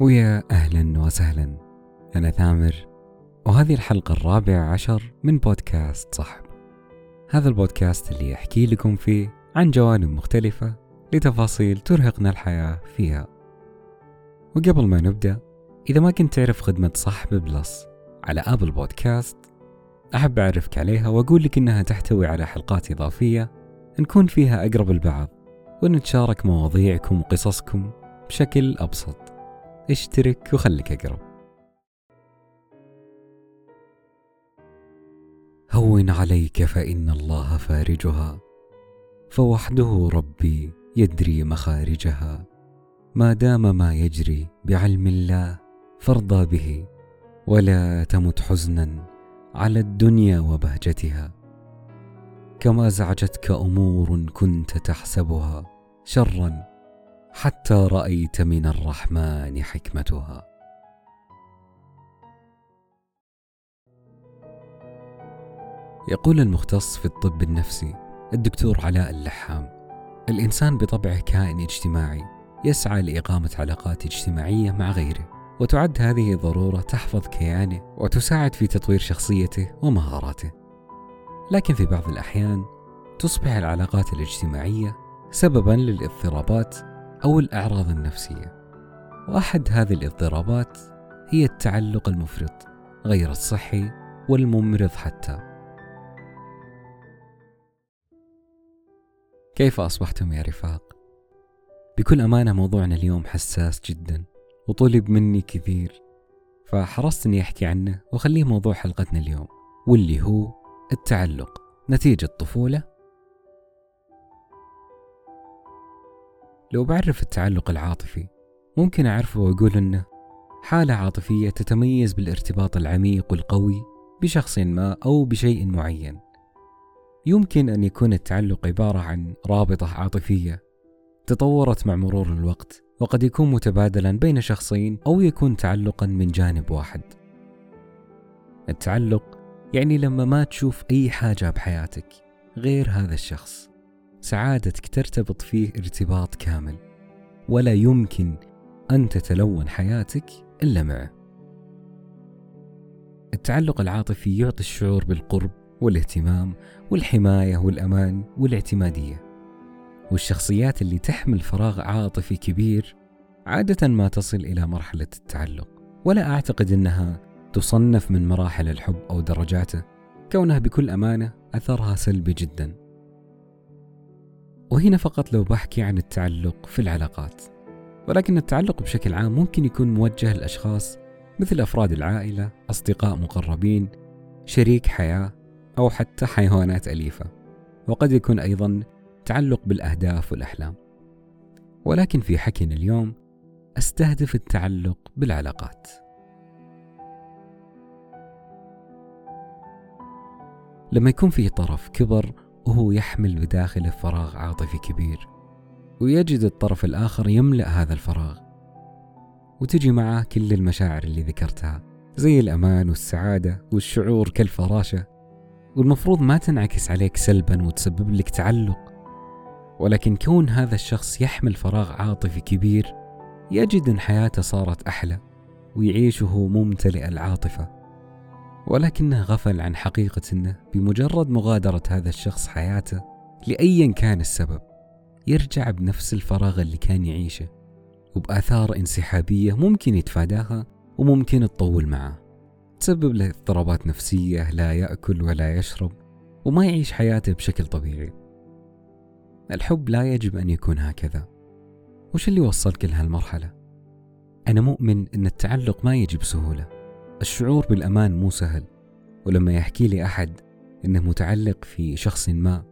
ويا أهلا وسهلا. أنا ثامر وهذه الحلقة الرابعة عشر من بودكاست صحب هذا البودكاست اللي أحكي لكم فيه عن جوانب مختلفة لتفاصيل ترهقنا الحياة فيها. وقبل ما نبدأ إذا ما كنت تعرف خدمة صحب Plus على Apple Podcasts أحب أعرفك عليها وأقول لك إنها تحتوي على حلقات إضافية نكون فيها أقرب لبعض ونتشارك مواضيعكم وقصصكم بشكل أبسط. اشترك وخليك أقرب. هون عليك فإن الله فارجها فوحده ربي يدري مخارجها. ما دام ما يجري بعلم الله فارضى به ولا تمت حزنا على الدنيا وبهجتها. كما ازعجتك أمور كنت تحسبها شرا حتى رأيت من الرحمن حكمتها. يقول المختص في الطب النفسي الدكتور علاء اللحام الإنسان بطبعه كائن اجتماعي يسعى لإقامة علاقات اجتماعية مع غيره وتعد هذه ضروره تحفظ كيانه وتساعد في تطوير شخصيته ومهاراته. لكن في بعض الأحيان تصبح العلاقات الاجتماعية سببا للاضطرابات أو الأعراض النفسية وأحد هذه الاضطرابات هي التعلق المفرط غير الصحي والممرض حتى كيف أصبحتم يا رفاق؟ بكل أمانة موضوعنا اليوم حساس جدا وطلب مني كثير فحرصت أني أحكي عنه وخليه موضوع حلقتنا اليوم واللي هو التعلق نتيجة طفولة لو بعرف التعلق العاطفي ممكن أعرفه وأقول أنه حالة عاطفية تتميز بالارتباط العميق والقوي بشخص ما أو بشيء معين. يمكن أن يكون التعلق عبارة عن رابطة عاطفية تطورت مع مرور الوقت وقد يكون متبادلا بين شخصين أو يكون تعلقا من جانب واحد. التعلق يعني لما ما تشوف أي حاجة بحياتك غير هذا الشخص. سعادتك ترتبط فيه ارتباط كامل ولا يمكن أن تتلون حياتك إلا معه. التعلق العاطفي يعطي الشعور بالقرب والاهتمام والحماية والأمان والاعتمادية والشخصيات اللي تحمل فراغ عاطفي كبير عادة ما تصل إلى مرحلة التعلق ولا أعتقد أنها تصنف من مراحل الحب أو درجاته كونها بكل أمانة أثرها سلبي جدا. وهنا فقط لو بحكي عن التعلق في العلاقات. ولكن التعلق بشكل عام ممكن يكون موجه لأشخاص مثل أفراد العائلة أصدقاء مقربين شريك حياة أو حتى حيوانات أليفة. وقد يكون أيضا تعلق بالأهداف والأحلام. ولكن في حكينا اليوم أستهدف التعلق بالعلاقات. لما يكون في طرف كبر وهو يحمل بداخله فراغ عاطفي كبير ويجد الطرف الآخر يملأ هذا الفراغ. وتجي معه كل المشاعر اللي ذكرتها زي الأمان والسعادة والشعور كالفراشة والمفروض ما تنعكس عليك سلبا وتسبب لك تعلق. ولكن كون هذا الشخص يحمل فراغ عاطفي كبير يجد أن حياته صارت أحلى ويعيش وهو ممتلئ العاطفة. ولكنه غفل عن حقيقة أنه بمجرد مغادرة هذا الشخص حياته لأيا كان السبب يرجع بنفس الفراغ اللي كان يعيشه وبآثار انسحابية ممكن يتفاداها وممكن تطول معه تسبب له اضطرابات نفسية لا يأكل ولا يشرب وما يعيش حياته بشكل طبيعي. الحب لا يجب أن يكون هكذا. وش اللي وصلك لهالمرحلة؟ أنا مؤمن أن التعلق ما يجي بسهولة الشعور بالأمان مو سهل ولما يحكي لي أحد إنه متعلق في شخص ما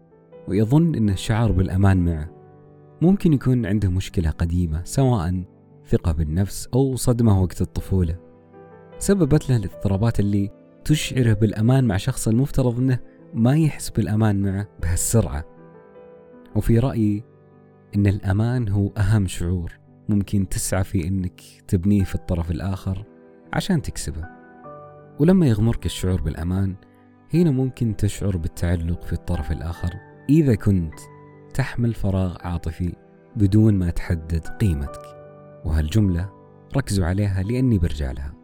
ويظن إنه شعر بالأمان معه ممكن يكون عنده مشكلة قديمة سواء ثقة بالنفس أو صدمة وقت الطفولة. سببت له الاضطرابات اللي تشعره بالأمان مع شخص المفترض أنه ما يحس بالأمان معه بهالسرعة. وفي رأيي أن الأمان هو أهم شعور ممكن تسعى في أنك تبنيه في الطرف الآخر عشان تكسبه. ولما يغمرك الشعور بالأمان هنا ممكن تشعر بالتعلق في الطرف الآخر. إذا كنت تحمل فراغ عاطفي بدون ما تحدد قيمتك وهالجملة ركزوا عليها لأني برجع لها.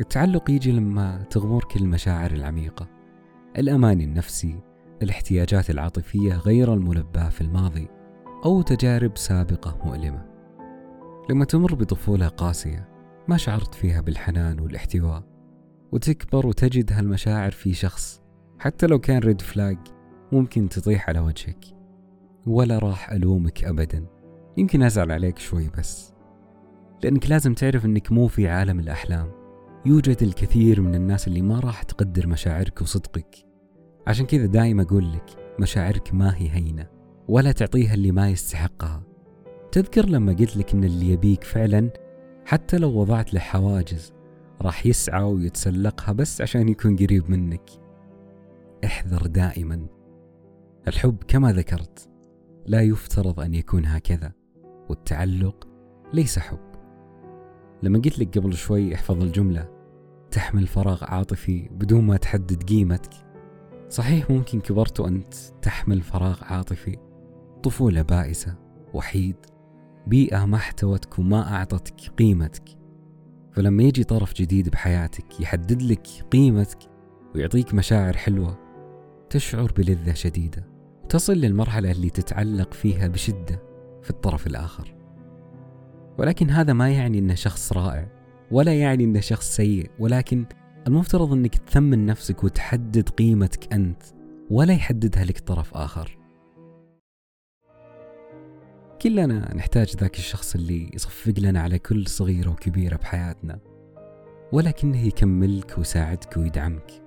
التعلق يجي لما تغمرك المشاعر العميقة الأمان النفسي الاحتياجات العاطفية غير الملباة في الماضي أو تجارب سابقة مؤلمة. لما تمر بطفولة قاسية ما شعرت فيها بالحنان والاحتواء وتكبر وتجد هالمشاعر في شخص حتى لو كان ريد فلاج ممكن تطيح على وجهك. ولا راح ألومك أبدا. يمكن أزعل عليك شوي بس. لأنك لازم تعرف أنك مو في عالم الأحلام. يوجد الكثير من الناس اللي ما راح تقدر مشاعرك وصدقك. عشان كذا دايم أقول لك مشاعرك ما هي هينة ولا تعطيها اللي ما يستحقها. تذكر لما قلت لك إن اللي يبيك فعلا حتى لو وضعت له حواجز راح يسعى ويتسلقها بس عشان يكون قريب منك. احذر دائما. الحب كما ذكرت لا يفترض أن يكون هكذا والتعلق ليس حب. لما قلت لك قبل شوي احفظ الجملة تحمل فراغ عاطفي بدون ما تحدد قيمتك. صحيح ممكن كبرت وأنت تحمل فراغ عاطفي طفولة بائسة وحيد بيئة ما احتوتك وما أعطتك قيمتك. فلما يجي طرف جديد بحياتك يحدد لك قيمتك ويعطيك مشاعر حلوة تشعر بلذة شديدة تصل للمرحلة اللي تتعلق فيها بشدة في الطرف الآخر. ولكن هذا ما يعني أنه شخص رائع ولا يعني أنه شخص سيء ولكن المفترض أنك تثمن نفسك وتحدد قيمتك أنت ولا يحددها لك طرف آخر. كلنا نحتاج ذاك الشخص اللي يصفق لنا على كل صغيرة وكبيرة بحياتنا ولكنه يكملك ويساعدك ويدعمك.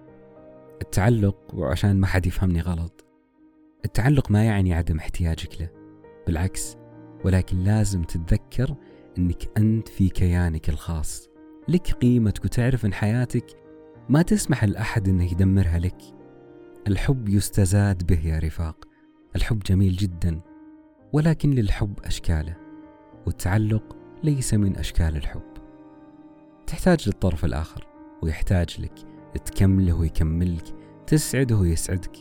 التعلق وعشان ما حد يفهمني غلط. التعلق ما يعني عدم احتياجك له بالعكس ولكن لازم تتذكر إنك أنت في كيانك الخاص. لك قيمتك وتعرف إن حياتك ما تسمح لأحد إنه يدمرها لك. الحب يستزاد به يا رفاق. الحب جميل جدا. ولكن للحب أشكاله والتعلق ليس من أشكال الحب. تحتاج للطرف الآخر ويحتاج لك تكمله ويكملك تسعده ويسعدك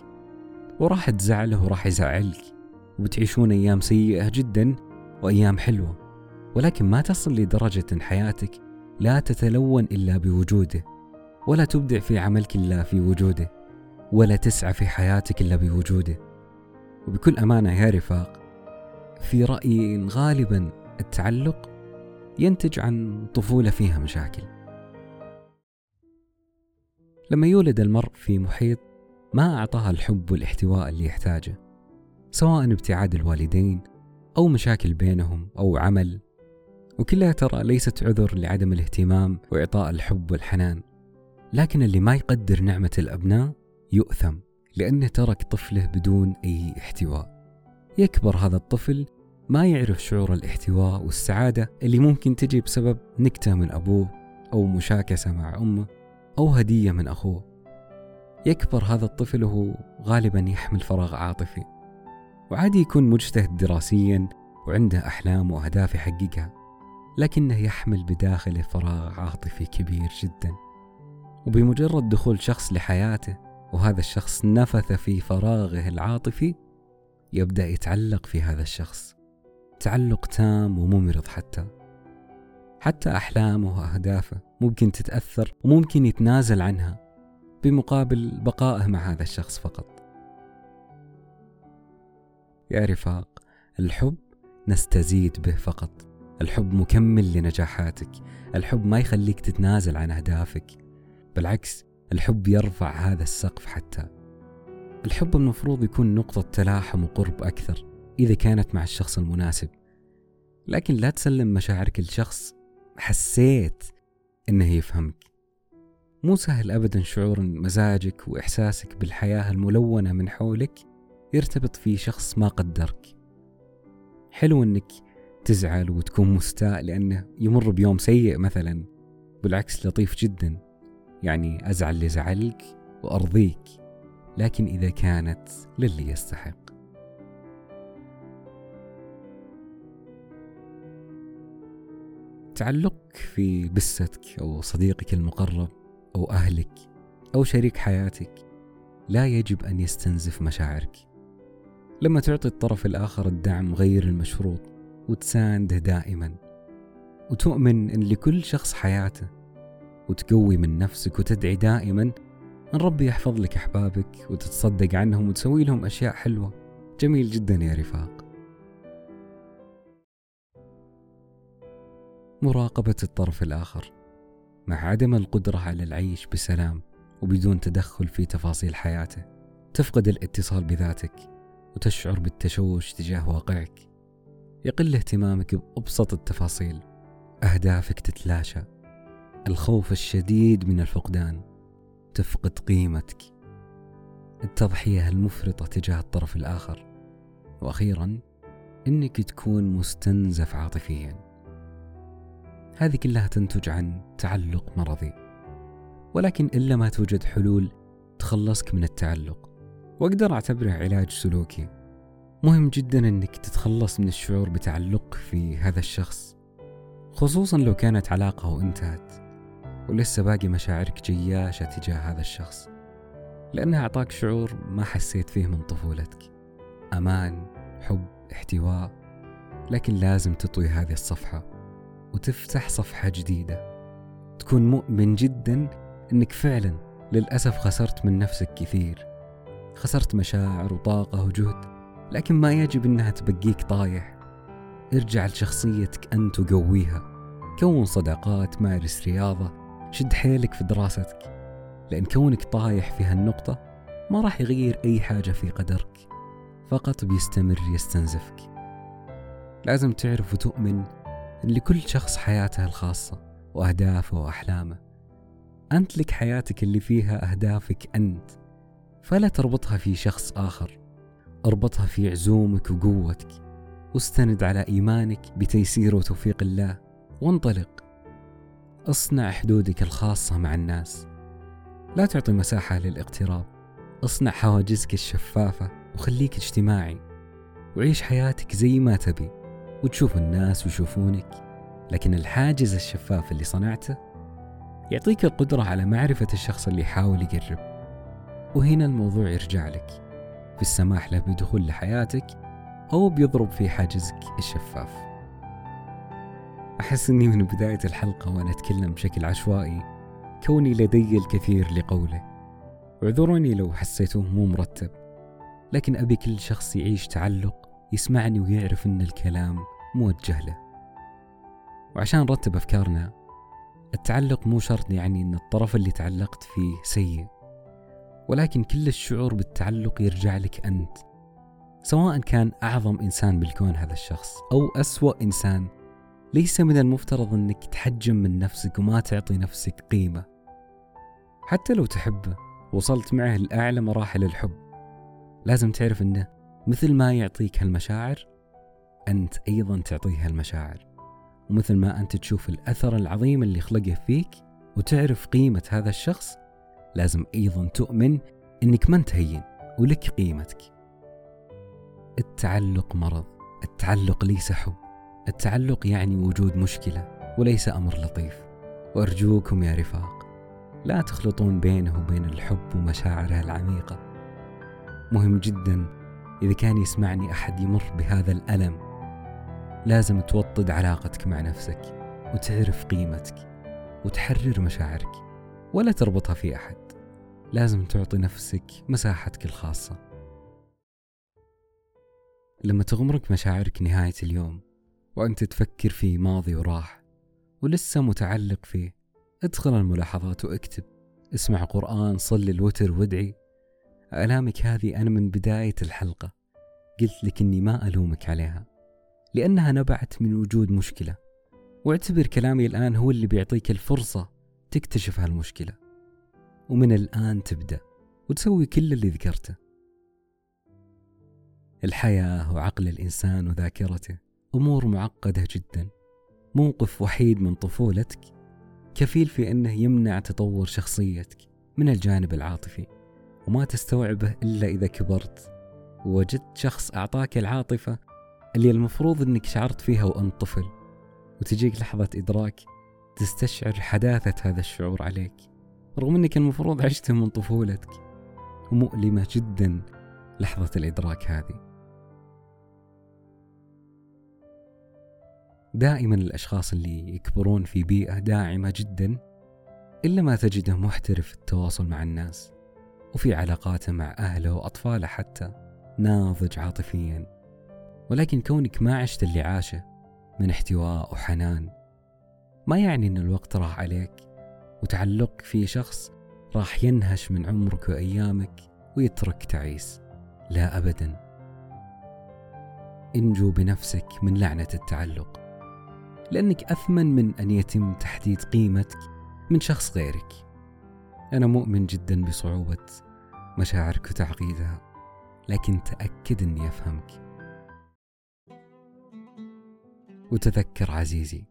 وراح تزعله وراح يزعلك وبتعيشون أيام سيئة جدا وأيام حلوة ولكن ما تصل لدرجة إن حياتك لا تتلون إلا بوجوده ولا تبدع في عملك إلا في وجوده ولا تسعى في حياتك إلا بوجوده. وبكل أمانة يا رفاق في رأيي غالبا التعلق ينتج عن طفولة فيها مشاكل. لما يولد المرء في محيط ما أعطاه الحب والاحتواء اللي يحتاجه سواء ابتعاد الوالدين أو مشاكل بينهم أو عمل وكلها ترى ليست عذر لعدم الاهتمام وإعطاء الحب والحنان. لكن اللي ما يقدر نعمة الأبناء يؤثم لأنه ترك طفله بدون أي احتواء. يكبر هذا الطفل ما يعرف شعور الاحتواء والسعادة اللي ممكن تجي بسبب نكتة من أبوه أو مشاكسة مع أمه أو هدية من أخوه. يكبر هذا الطفل وهو غالبا يحمل فراغ عاطفي وعادي يكون مجتهد دراسيا وعنده أحلام وأهداف يحققها لكنه يحمل بداخله فراغ عاطفي كبير جدا. وبمجرد دخول شخص لحياته وهذا الشخص نفث في فراغه العاطفي يبدأ يتعلق في هذا الشخص. تعلق تام وممرض حتى. حتى أحلامه وأهدافه ممكن تتأثر وممكن يتنازل عنها بمقابل بقائه مع هذا الشخص فقط. يا رفاق الحب نستزيد به فقط. الحب مكمل لنجاحاتك. الحب ما يخليك تتنازل عن أهدافك. بالعكس الحب يرفع هذا السقف حتى. الحب المفروض يكون نقطة تلاحم وقرب أكثر إذا كانت مع الشخص المناسب. لكن لا تسلم مشاعرك لشخص حسيت إنه يفهمك. مو سهل أبدا شعور مزاجك وإحساسك بالحياة الملونة من حولك يرتبط في شخص ما قدرك. حلو إنك تزعل وتكون مستاء لأنه يمر بيوم سيء مثلا بالعكس لطيف جدا. يعني أزعل لزعلك وأرضيك. لكن إذا كانت للي يستحق. تعلقك في بستك أو صديقك المقرب أو أهلك أو شريك حياتك لا يجب أن يستنزف مشاعرك. لما تعطي الطرف الآخر الدعم غير المشروط وتسانده دائما وتؤمن أن لكل شخص حياته وتقوي من نفسك وتدعي دائما أن ربي يحفظ لك أحبابك وتتصدق عنهم وتسوي لهم أشياء حلوة. جميل جدا يا رفاق. مراقبة الطرف الآخر. مع عدم القدرة على العيش بسلام وبدون تدخل في تفاصيل حياته تفقد الاتصال بذاتك وتشعر بالتشوش تجاه واقعك. يقل اهتمامك بأبسط التفاصيل أهدافك تتلاشى. الخوف الشديد من الفقدان تفقد قيمتك. التضحية المفرطة تجاه الطرف الآخر. وأخيرا إنك تكون مستنزف عاطفيا. هذه كلها تنتج عن تعلق مرضي. ولكن إلا ما توجد حلول تخلصك من التعلق. وأقدر أعتبره علاج سلوكي. مهم جدا أنك تتخلص من الشعور بتعلق في هذا الشخص. خصوصا لو كانت علاقة وانتهت ولسه باقي مشاعرك جياشة تجاه هذا الشخص. لأنه أعطاك شعور ما حسيت فيه من طفولتك. أمان حب احتواء. لكن لازم تطوي هذه الصفحة وتفتح صفحة جديدة. تكون مؤمن جدا أنك فعلا للأسف خسرت من نفسك كثير. خسرت مشاعر وطاقة وجهد لكن ما يجب أنها تبقيك طايح. ارجع لشخصيتك أنت وقويها. كون صداقات مارس رياضة شد حيلك في دراستك لأن كونك طايح في هالنقطة ما راح يغير أي حاجة في قدرك فقط بيستمر يستنزفك. لازم تعرف وتؤمن أن لكل شخص حياته الخاصة وأهدافه وأحلامه. أنت لك حياتك اللي فيها أهدافك أنت فلا تربطها في شخص آخر اربطها في عزومك وقوتك واستند على إيمانك بتيسير وتوفيق الله وانطلق. اصنع حدودك الخاصة مع الناس. لا تعطي مساحة للاقتراب. اصنع حواجزك الشفافة وخليك اجتماعي. وعيش حياتك زي ما تبي. وتشوف الناس ويشوفونك. لكن الحاجز الشفاف اللي صنعته يعطيك القدرة على معرفة الشخص اللي يحاول يقرب. وهنا الموضوع يرجع لك. في السماح له بدخول لحياتك أو بيضرب في حاجزك الشفاف. أحس أني من بداية الحلقة وأنا أتكلم بشكل عشوائي كوني لدي الكثير لقوله. واعذروني لو حسيتوه مو مرتب لكن أبي كل شخص يعيش تعلق يسمعني ويعرف أن الكلام موجه له. وعشان نرتب أفكارنا التعلق مو شرط يعني أن الطرف اللي تعلقت فيه سيء ولكن كل الشعور بالتعلق يرجع لك أنت سواء كان أعظم إنسان بالكون هذا الشخص أو أسوأ إنسان ليس من المفترض أنك تحجم من نفسك وما تعطي نفسك قيمة. حتى لو تحبه وصلت معه لأعلى مراحل الحب. لازم تعرف أنه مثل ما يعطيك هالمشاعر أنت أيضا تعطيه هالمشاعر. ومثل ما أنت تشوف الأثر العظيم اللي خلقه فيك وتعرف قيمة هذا الشخص لازم أيضا تؤمن أنك ما أنت هين ولك قيمتك. التعلق مرض التعلق ليس حب. التعلق يعني وجود مشكلة وليس أمر لطيف. وأرجوكم يا رفاق لا تخلطون بينه وبين الحب ومشاعره العميقة. مهم جدا إذا كان يسمعني أحد يمر بهذا الألم. لازم توطد علاقتك مع نفسك وتعرف قيمتك وتحرر مشاعرك ولا تربطها في أحد. لازم تعطي نفسك مساحتك الخاصة. لما تغمرك مشاعرك نهاية اليوم وأنت تفكر في ماضي وراح ولسه متعلق فيه. ادخل الملاحظات واكتب. اسمع قرآن صل الوتر وادعي. آلامك هذه أنا من بداية الحلقة. قلت لك إني ما ألومك عليها لأنها نبعت من وجود مشكلة. واعتبر كلامي الآن هو اللي بيعطيك الفرصة تكتشف هالمشكلة. ومن الآن تبدأ وتسوي كل اللي ذكرته. الحياة وعقل الإنسان وذاكرته. أمور معقدة جدا موقف وحيد من طفولتك كفيل في أنه يمنع تطور شخصيتك من الجانب العاطفي وما تستوعبه إلا إذا كبرت. ووجدت شخص أعطاك العاطفة اللي المفروض أنك شعرت فيها وأنت طفل وتجيك لحظة إدراك تستشعر حداثة هذا الشعور عليك رغم أنك المفروض عشته من طفولتك ومؤلمة جدا لحظة الإدراك هذه. دائما الأشخاص اللي يكبرون في بيئة داعمة جدا إلا ما تجده محترف التواصل مع الناس وفي علاقاته مع أهله وأطفاله حتى ناضج عاطفيا. ولكن كونك ما عشت اللي عاشه من احتواء وحنان ما يعني أن الوقت راح عليك وتعلقك في شخص راح ينهش من عمرك وأيامك ويترك تعيس. لا أبدا. انجو بنفسك من لعنة التعلق. لأنك أثمن من أن يتم تحديد قيمتك من شخص غيرك. أنا مؤمن جدا بصعوبة مشاعرك وتعقيدها لكن تأكد أني أفهمك. وتذكر عزيزي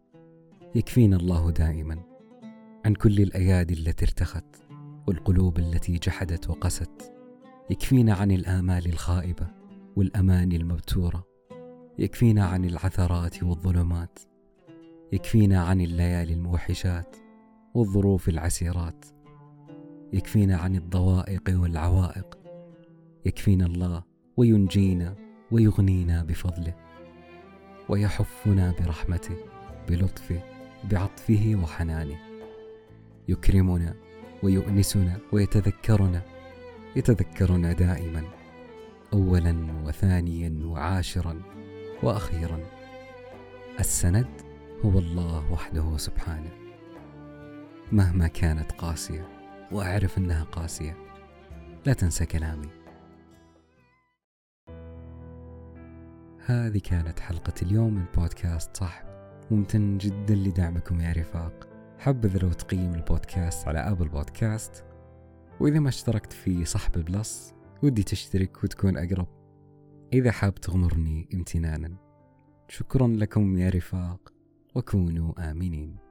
يكفينا الله دائما عن كل الأيادي التي ارتخت والقلوب التي جحدت وقست. يكفينا عن الآمال الخائبة والأماني المبتورة. يكفينا عن العثرات والظلمات. يكفينا عن الليالي الموحشات والظروف العسيرات. يكفينا عن الضوائق والعوائق. يكفينا الله وينجينا ويغنينا بفضله. ويحفنا برحمته بلطفه بعطفه وحنانه. يكرمنا ويؤنسنا ويتذكرنا. يتذكرنا دائما اولا وثانيا وعاشرا وأخيرا. السند هو الله وحده سبحانه مهما كانت قاسية وأعرف أنها قاسية. لا تنسى كلامي. هذه كانت حلقة اليوم من بودكاست صحب. ممتن جدا لدعمكم يا رفاق. حبذا لو تقيم البودكاست على Apple Podcasts. وإذا ما اشتركت في صحب Plus ودي تشترك وتكون أقرب. إذا حاب تغمرني امتنانا. شكرا لكم يا رفاق. وكونوا آمنين.